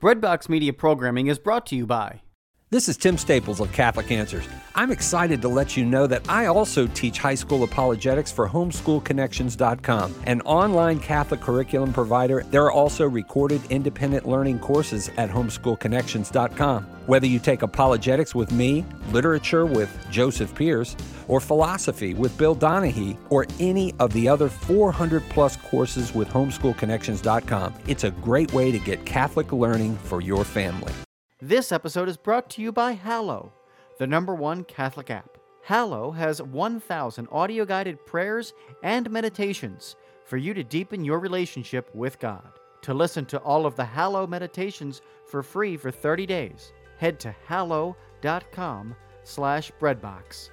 Breadbox Media programming is brought to you by. This is Tim Staples of Catholic Answers. I'm excited to let you know that I also teach high school apologetics for homeschoolconnections.com, an online Catholic curriculum provider. There are also recorded independent learning courses at homeschoolconnections.com. Whether you take apologetics with me, literature with Joseph Pearce, or philosophy with Bill Donahue, or any of the other 400 plus courses with homeschoolconnections.com, it's a great way to get Catholic learning for your family. This episode is brought to you by Hallow, the number one Catholic app. Hallow has 1,000 audio guided prayers and meditations for you to deepen your relationship with God. To listen to all of the Hallow meditations for free for 30 days, head to hallow.com slash breadbox.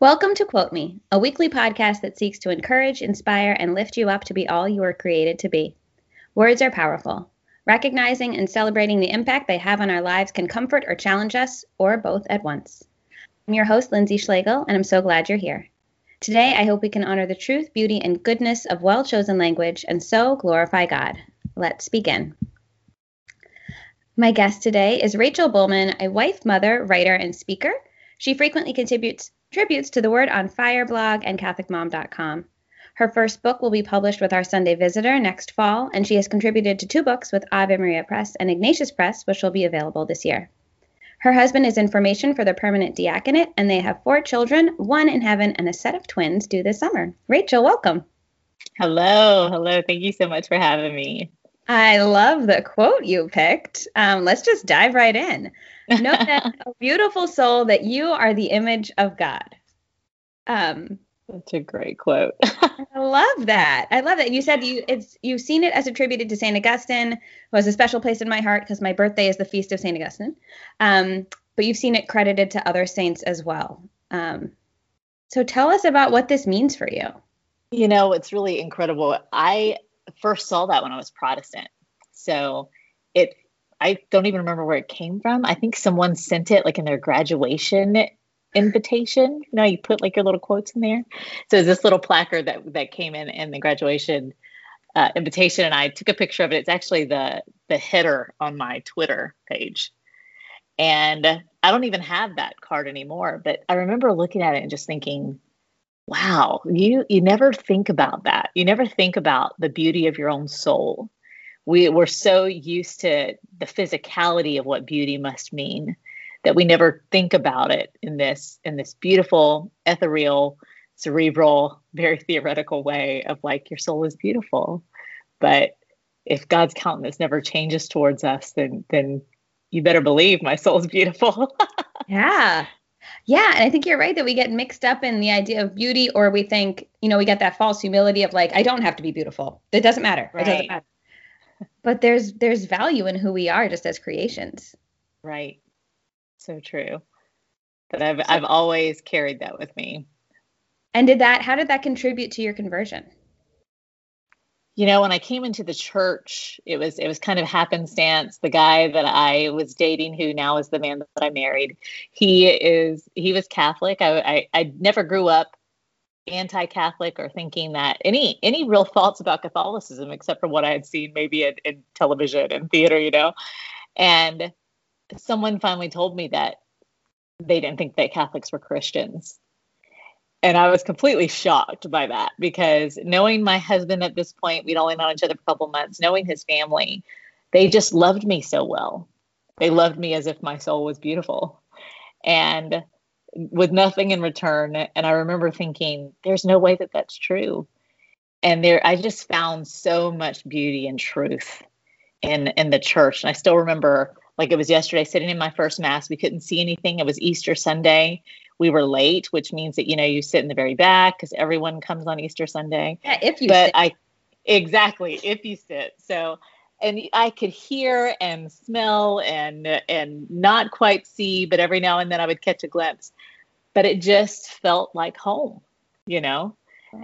Welcome to Quote Me, a weekly podcast that seeks to encourage, inspire, and lift you up to be all you were created to be. Words are powerful. Recognizing and celebrating the impact they have on our lives can comfort or challenge us, or both at once. I'm your host, Lindsay Schlegel, and I'm so glad you're here. Today, I hope we can honor the truth, beauty, and goodness of well chosen language and so glorify God. Let's begin. My guest today is Rachel Bulman, a wife, mother, writer, and speaker. She frequently contributes tributes to the Word on Fire blog and CatholicMom.com. Her first book will be published with our Sunday Visitor next fall, and she has contributed to two books with Ave Maria Press and Ignatius Press, which will be available this year. Her husband is in formation for the permanent diaconate, and they have four children, one in heaven, and a set of twins due this summer. Rachel, welcome. Hello, hello. Thank you so much for having me. I love the quote you picked. Um, let's just dive right in. Know that a beautiful soul that you are the image of God. Um, That's a great quote. I love that. I love that. You said you it's you've seen it as attributed to Saint Augustine, who has a special place in my heart because my birthday is the feast of Saint Augustine. Um, but you've seen it credited to other saints as well. Um, so tell us about what this means for you. You know, it's really incredible. I first saw that when I was Protestant. So it I don't even remember where it came from. I think someone sent it like in their graduation invitation. You know, you put like your little quotes in there. So this little placard that that came in in the graduation uh, invitation, and I took a picture of it. It's actually the the header on my Twitter page, and I don't even have that card anymore. But I remember looking at it and just thinking, "Wow, you you never think about that. You never think about the beauty of your own soul." we we're so used to the physicality of what beauty must mean that we never think about it in this in this beautiful ethereal cerebral very theoretical way of like your soul is beautiful but if god's countenance never changes towards us then then you better believe my soul is beautiful yeah yeah, and I think you're right that we get mixed up in the idea of beauty, or we think, you know, we get that false humility of like, I don't have to be beautiful. It doesn't matter. Right. It doesn't matter but there's there's value in who we are just as creations right so true but i've i've always carried that with me and did that how did that contribute to your conversion you know when i came into the church it was it was kind of happenstance the guy that i was dating who now is the man that i married he is he was catholic i i, I never grew up anti-Catholic or thinking that any any real thoughts about Catholicism, except for what I had seen maybe in, in television and theater, you know. And someone finally told me that they didn't think that Catholics were Christians. And I was completely shocked by that because knowing my husband at this point, we'd only known each other for a couple months, knowing his family, they just loved me so well. They loved me as if my soul was beautiful. And with nothing in return. And I remember thinking, there's no way that that's true. And there, I just found so much beauty and truth in in the church. And I still remember, like it was yesterday, sitting in my first mass. We couldn't see anything. It was Easter Sunday. We were late, which means that you know you sit in the very back because everyone comes on Easter Sunday. Yeah, if you. But sit. I, exactly, if you sit. So and I could hear and smell and and not quite see, but every now and then I would catch a glimpse. But it just felt like home, you know.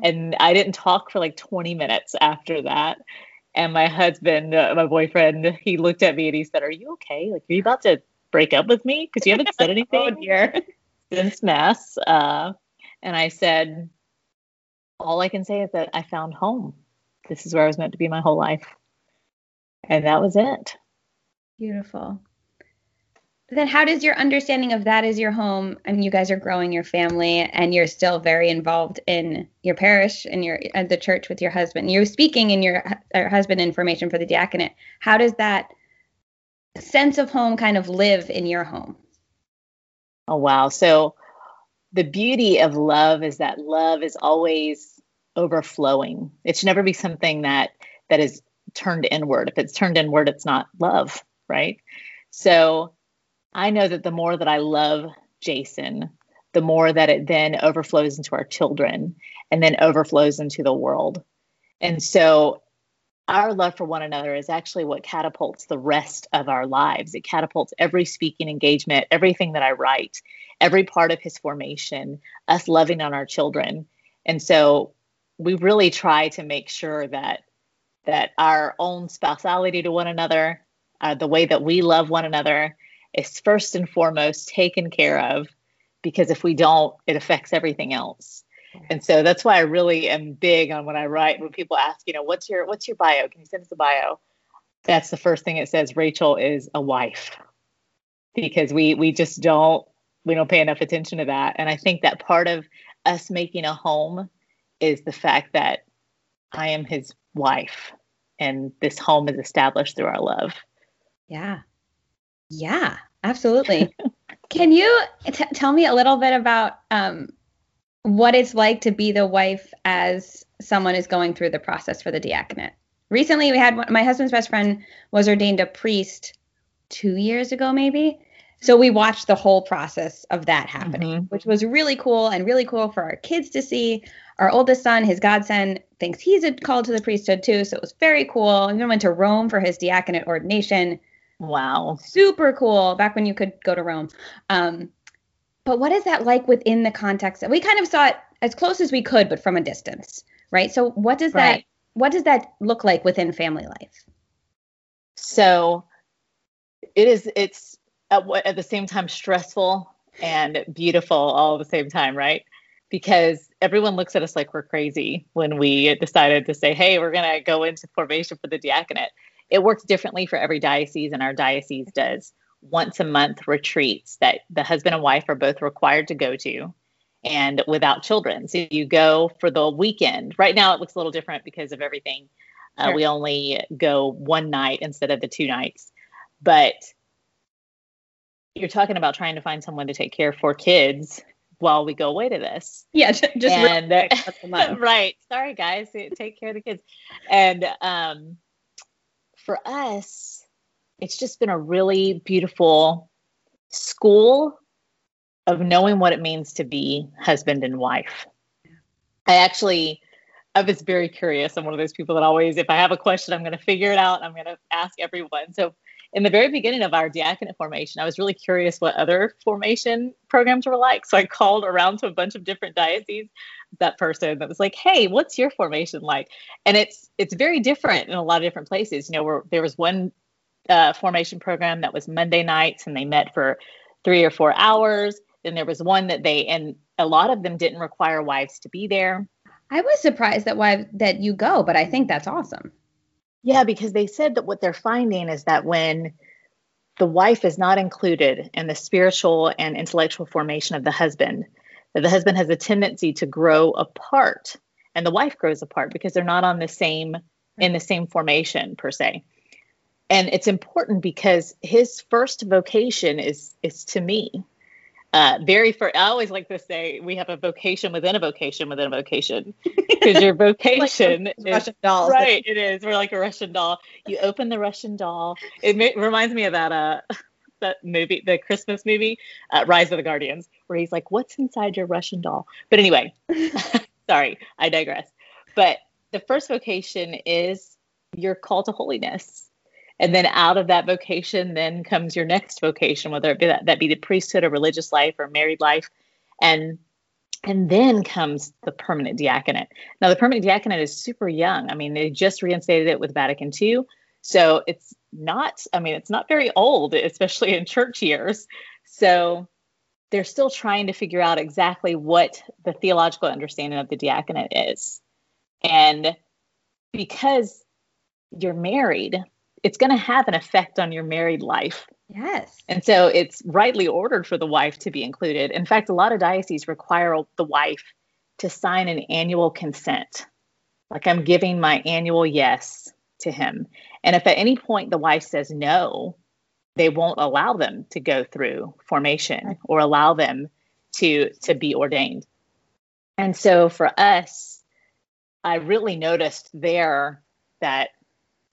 And I didn't talk for like 20 minutes after that. And my husband, uh, my boyfriend, he looked at me and he said, "Are you okay? Like, are you about to break up with me? Because you haven't said anything oh, since mass." Uh, And I said, all I can say is that I found home. This is where I was meant to be my whole life. And that was it. Beautiful. Then how does your understanding of that as your home and you guys are growing your family and you're still very involved in your parish and your the church with your husband. You're speaking in your, your husband information for the diaconate. How does that sense of home kind of live in your home? Oh wow. So the beauty of love is that love is always overflowing. It should never be something that that is turned inward. If it's turned inward, it's not love, right? So I know that the more that I love Jason, the more that it then overflows into our children and then overflows into the world. And so our love for one another is actually what catapults the rest of our lives. It catapults every speaking engagement, everything that I write, every part of his formation, us loving on our children. And so we really try to make sure that that our own spousality to one another, uh, the way that we love one another, is first and foremost taken care of. Because if we don't, it affects everything else. And so that's why I really am big on when I write. When people ask, you know, what's your what's your bio? Can you send us a bio? That's the first thing it says. Rachel is a wife, because we we just don't we don't pay enough attention to that. And I think that part of us making a home is the fact that I am his wife and this home is established through our love. Yeah. Yeah, absolutely. Can you t- tell me a little bit about um, what it's like to be the wife as someone is going through the process for the diaconate? Recently, we had my husband's best friend was ordained a priest two years ago, maybe. So we watched the whole process of that happening, mm-hmm. which was really cool and really cool for our kids to see. Our oldest son, his godson, thinks he's called to the priesthood too. So it was very cool. He even went to Rome for his diaconate ordination. Wow. Super cool. Back when you could go to Rome. Um, but what is that like within the context? That we kind of saw it as close as we could, but from a distance, right? So what does right. that what does that look like within family life? So it is it's at, at the same time stressful and beautiful all at the same time, right? Because everyone looks at us like we're crazy when we decided to say, hey, we're going to go into formation for the diaconate. It works differently for every diocese, and our diocese does once a month retreats that the husband and wife are both required to go to and without children. So you go for the weekend. Right now, it looks a little different because of everything. Uh, sure. We only go one night instead of the two nights. But you're talking about trying to find someone to take care for kids while we go away to this. Yeah, just and, right. Sorry, guys, take care of the kids. And um, for us, it's just been a really beautiful school of knowing what it means to be husband and wife. I actually I was very curious. I'm one of those people that always, if I have a question, I'm going to figure it out. I'm going to ask everyone. So in the very beginning of our diaconate formation, I was really curious what other formation programs were like. So I called around to a bunch of different dioceses. That person that was like, "Hey, what's your formation like?" And it's it's very different in a lot of different places. You know, where there was one uh, formation program that was Monday nights, and they met for three or four hours. Then there was one that they and a lot of them didn't require wives to be there. I was surprised that wives that you go, but I think that's awesome. Yeah, because they said that what they're finding is that when the wife is not included in the spiritual and intellectual formation of the husband, that the husband has a tendency to grow apart and the wife grows apart because they're not on the same in the same formation per se. And it's important because his first vocation is is to me uh, very for I always like to say we have a vocation within a vocation within a vocation because your vocation like is Russian dolls. Right, it is. We're like a Russian doll. You open the Russian doll. It ma- reminds me of that uh that movie, the Christmas movie, uh, Rise of the Guardians, where he's like, "What's inside your Russian doll?" But anyway, sorry, I digress. But the first vocation is your call to holiness and then out of that vocation then comes your next vocation whether it be that, that be the priesthood or religious life or married life. And and then comes the permanent diaconate. Now the permanent diaconate is super young. I mean they just reinstated it with vatican ii so it's not i mean it's not very old especially in church years. So they're still trying to figure out exactly what the theological understanding of the diaconate is. And because you're married, it's going to have an effect on your married life. Yes. And so it's rightly ordered for the wife to be included. In fact, a lot of dioceses require the wife to sign an annual consent. Like I'm giving my annual yes to him. And if at any point the wife says no, they won't allow them to go through formation or allow them to to be ordained. And so for us, I really noticed there that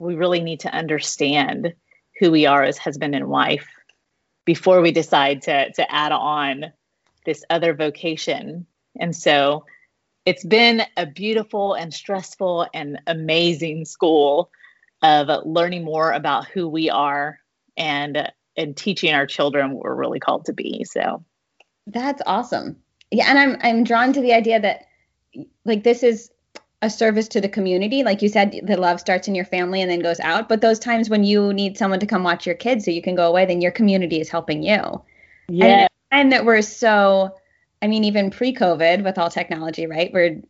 we really need to understand who we are as husband and wife before we decide to to add on this other vocation. And so it's been a beautiful and stressful and amazing school of learning more about who we are and and teaching our children what we're really called to be. So that's awesome. Yeah, and I'm I'm drawn to the idea that like this is a service to the community. Like you said, the love starts in your family and then goes out. But those times when you need someone to come watch your kids so you can go away, then your community is helping you. Yeah. And, that we're so, I mean, even pre-COVID with all technology, right? Where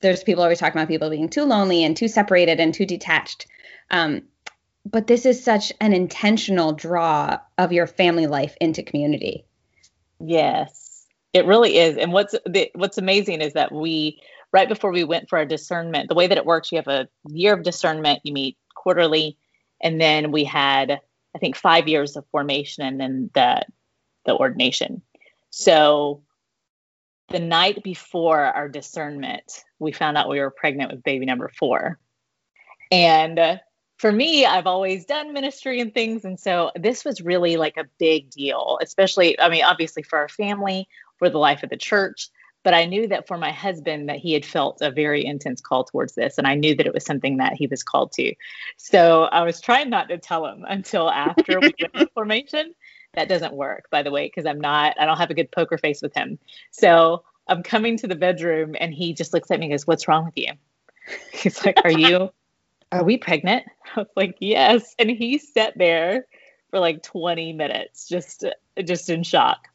there's people always talking about people being too lonely and too separated and too detached. Um, but this is such an intentional draw of your family life into community. Yes, it really is. And what's the, what's amazing is that we right before we went for our discernment, the way that it works, you have a year of discernment, you meet quarterly, and then we had, I think, five years of formation and then the the ordination. So the night before our discernment, we found out we were pregnant with baby number four. And uh, for me, I've always done ministry and things. And so this was really like a big deal, especially, I mean, obviously for our family, for the life of the church, but I knew that for my husband that he had felt a very intense call towards this and I knew that it was something that he was called to. So I was trying not to tell him until after we went to formation. That doesn't work, by the way, because I'm not I don't have a good poker face with him. So I'm coming to the bedroom and he just looks at me and goes, What's wrong with you? He's like, Are you are we pregnant? I was like, Yes. And he sat there for like 20 minutes, just just in shock.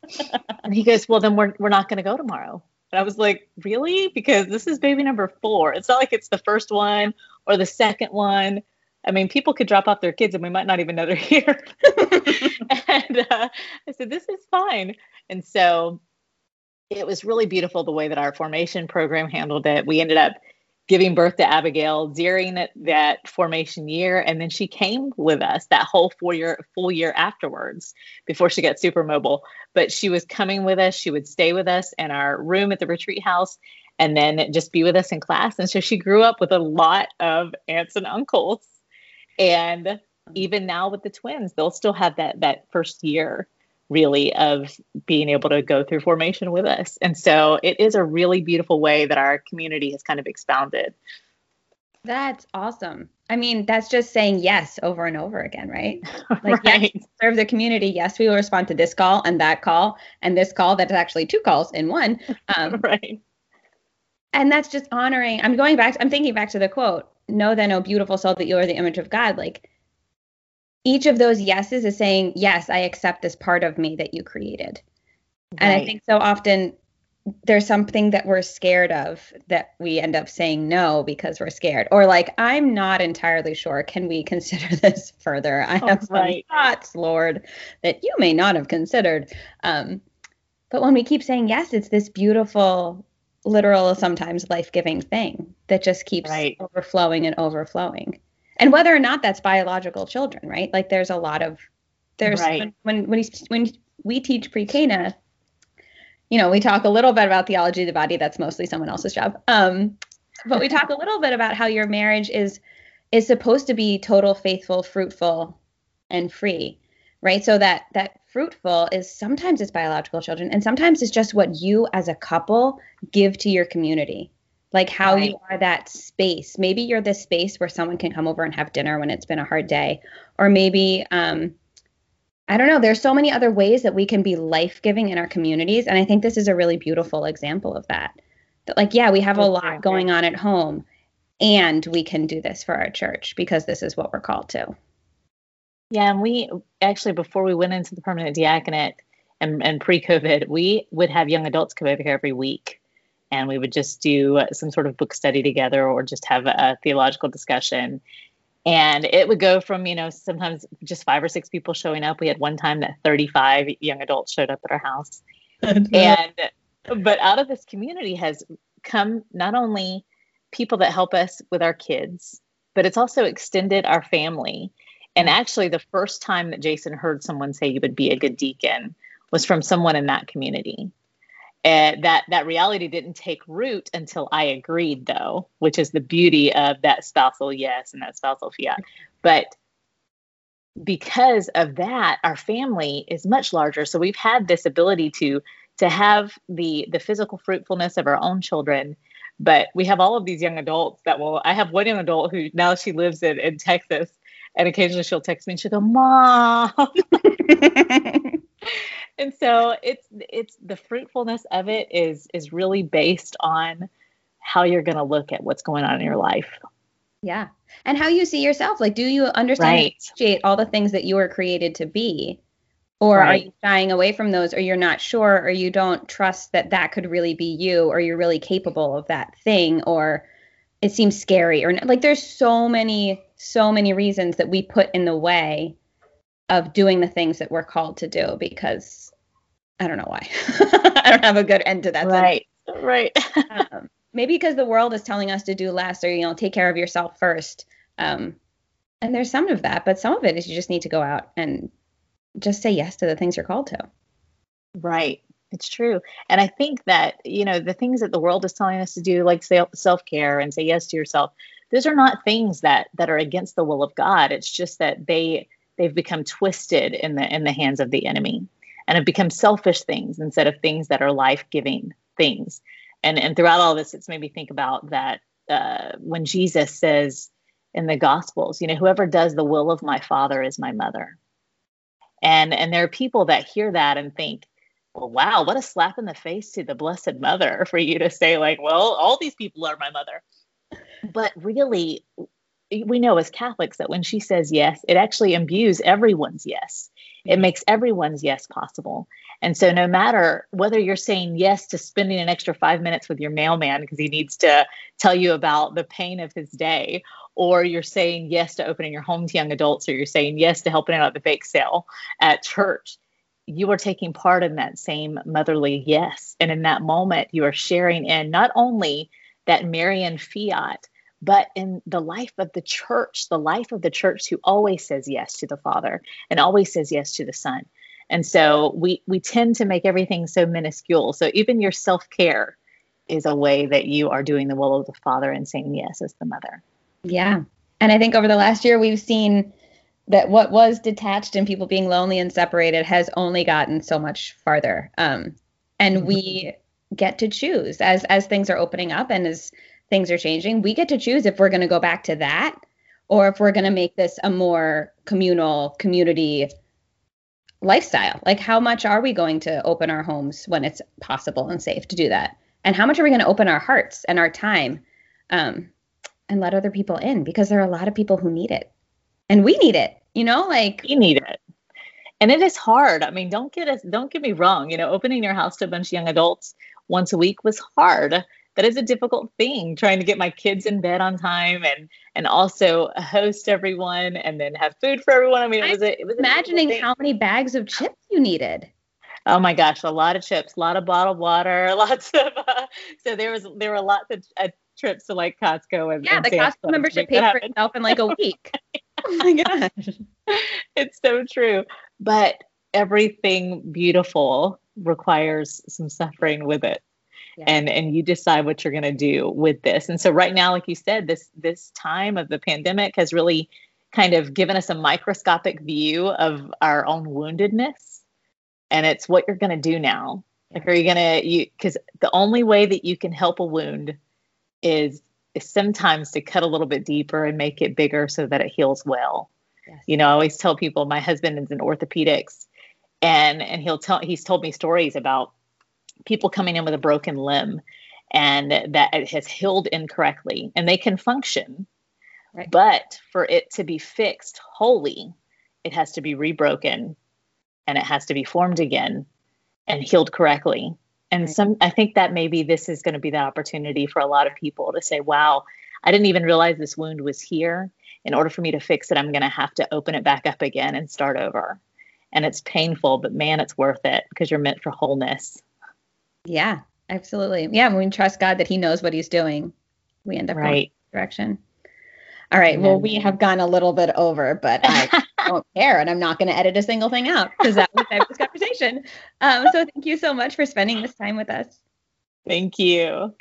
and he goes, Well, then we're we're not gonna go tomorrow. And I was like, really? Because this is baby number four. It's not like it's the first one or the second one. I mean, people could drop off their kids and we might not even know they're here. and uh, I said, this is fine. And so it was really beautiful the way that our formation program handled it. We ended up giving birth to Abigail during that, that formation year. And then she came with us that whole four year, full year afterwards before she got super mobile. But she was coming with us. She would stay with us in our room at the retreat house and then just be with us in class. And so she grew up with a lot of aunts and uncles. And even now with the twins, they'll still have that that first year really of being able to go through formation with us. And so it is a really beautiful way that our community has kind of expounded. That's awesome. I mean, that's just saying yes over and over again, right? Like, right. yes, serve the community. Yes, we will respond to this call and that call and this call. That's actually two calls in one. Um, right. And that's just honoring. I'm going back. I'm thinking back to the quote Know then, O beautiful soul, that you are the image of God. Like, each of those yeses is saying, Yes, I accept this part of me that you created. Right. And I think so often there's something that we're scared of that we end up saying no because we're scared. Or like, I'm not entirely sure. Can we consider this further? I have some right. thoughts, Lord, that you may not have considered. Um, but when we keep saying yes, it's this beautiful, literal, sometimes life giving thing that just keeps right. overflowing and overflowing and whether or not that's biological children, right? Like there's a lot of there's right. when when when, when we teach pre-Cana, you know, we talk a little bit about theology of the body. That's mostly someone else's job. Um, but we talk a little bit about how your marriage is is supposed to be total, faithful, fruitful, and free, right? So that that fruitful is sometimes it's biological children, and sometimes it's just what you as a couple give to your community like how right. you are that space. Maybe you're the space where someone can come over and have dinner when it's been a hard day. Or maybe um i don't know there's so many other ways that we can be life-giving in our communities and i think this is a really beautiful example of that. That like yeah we have a lot going on at home and we can do this for our church because this is what we're called to. Yeah and we actually before we went into the permanent diaconate and, and pre-COVID, we would have young adults come over here every week, and we would just do some sort of book study together, or just have a theological discussion. And it would go from you know sometimes just five or six people showing up. We had one time that 35 young adults showed up at our house, uh, and but out of this community has come not only people that help us with our kids, but it's also extended our family. And actually, the first time that Jason heard someone say you would be a good deacon was from someone in that community. And that that reality didn't take root until I agreed, though, which is the beauty of that spousal yes and that spousal fiat. But because of that, our family is much larger. So we've had this ability to to have the the physical fruitfulness of our own children but we have all of these young adults that will i have one young adult who now she lives in, in texas and occasionally she'll text me and she'll go mom and so it's it's the fruitfulness of it is is really based on how you're going to look at what's going on in your life. Yeah. And how you see yourself. Like do you understand right. appreciate all the things that you were created to be? Or right. are you shying away from those? Or you're not sure? Or you don't trust that that could really be you? Or you're really capable of that thing? Or it seems scary? Or like there's so many so many reasons that we put in the way of doing the things that we're called to do because i don't know why i don't have a good end to that right sentence. right um, maybe because the world is telling us to do less or you know take care of yourself first um, and there's some of that but some of it is you just need to go out and just say yes to the things you're called to. Right. It's true. And I think that, you know, the things that the world is telling us to do, like self care and say yes to yourself, those are not things that that are against the will of God. It's just that they they've become twisted in the in the hands of the enemy and have become selfish things instead of things that are life-giving things. And and throughout all this, it's made me think about that uh, when Jesus says in the Gospels, you know, whoever does the will of my Father is my mother and and there are people that hear that and think well wow what a slap in the face to the blessed mother for you to say like well all these people are my mother but really we know as catholics that when she says yes it actually imbues everyone's yes. It mm-hmm. makes everyone's yes possible. And so no matter whether you're saying yes to spending an extra five minutes with your mailman because he needs to tell you about the pain of his day or you're saying yes to opening your home to young adults, or you're saying yes to helping out at the bake sale at church, you are taking part in that same motherly yes. And in that moment, you are sharing in not only that Marian fiat, but in the life of the church, the life of the church who always says yes to the Father and always says yes to the Son. And so we we tend to make everything so minuscule. So even your self-care is a way that you are doing the will of the Father and saying yes as the mother. Yeah. And I think over the last year, we've seen that what was detached and people being lonely and separated has only gotten so much farther. Um, and we mm-hmm. get to choose as as things are opening up and as things are changing. We get to choose if we're going to go back to that or if we're going to make this a more communal community lifestyle. Like how much are we going to open our homes when it's possible and safe to do that? And how much are we going to open our hearts and our time? Um, and let other people in because there are a lot of people who need it. And we need it, you know, like we need it. And it is hard. I mean, don't get us don't get me wrong, you know, opening your house to a bunch of young adults once a week was hard. That is a difficult thing trying to get my kids in bed on time and and also host everyone and then have food for everyone. I mean, it was a, it was imagining how many bags of chips you needed. Oh my gosh, a lot of chips, a lot of bottled water, lots of. Uh, so there was there were lots of uh, trips to like Costco and yeah, and the Sam's Costco membership paid for itself in like a week. oh my gosh, it's so true. But everything beautiful requires some suffering with it. Yeah. And and you decide what you're going to do with this. And so right now like you said this this time of the pandemic has really kind of given us a microscopic view of our own woundedness and it's what you're going to do now like are you going to you cuz the only way that you can help a wound is is sometimes to cut a little bit deeper and make it bigger so that it heals well. Yes. You know, I always tell people my husband is in orthopedics and and he'll tell he's told me stories about people coming in with a broken limb and that it has healed incorrectly and they can function. Right. But for it to be fixed wholly, it has to be rebroken and it has to be formed again and healed correctly. And some I think that maybe this is going to be the opportunity for a lot of people to say, wow, I didn't even realize this wound was here. In order for me to fix it, I'm going to have to open it back up again and start over. And it's painful, but man, it's worth it because you're meant for wholeness. Yeah, absolutely. Yeah, when we trust God that He knows what He's doing, we end up right direction. All right. Well, we have gone a little bit over, but I don't care, and I'm not going to edit a single thing out because that was this conversation. Um, so thank you so much for spending this time with us. Thank you.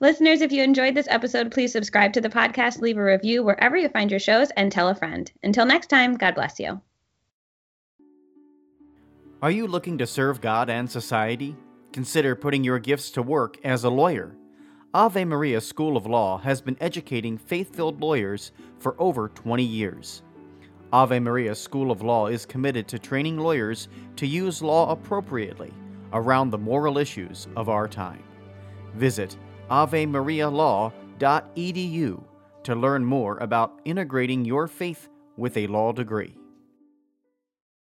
Listeners, if you enjoyed this episode, please subscribe to the podcast, leave a review wherever you find your shows, and tell a friend. Until next time, God bless you. Are you looking to serve God and society? Consider putting your gifts to work as a lawyer. Ave Maria School of Law has been educating faith filled lawyers for over 20 years. Ave Maria School of Law is committed to training lawyers to use law appropriately around the moral issues of our time. Visit avemarialaw.edu to learn more about integrating your faith with a law degree.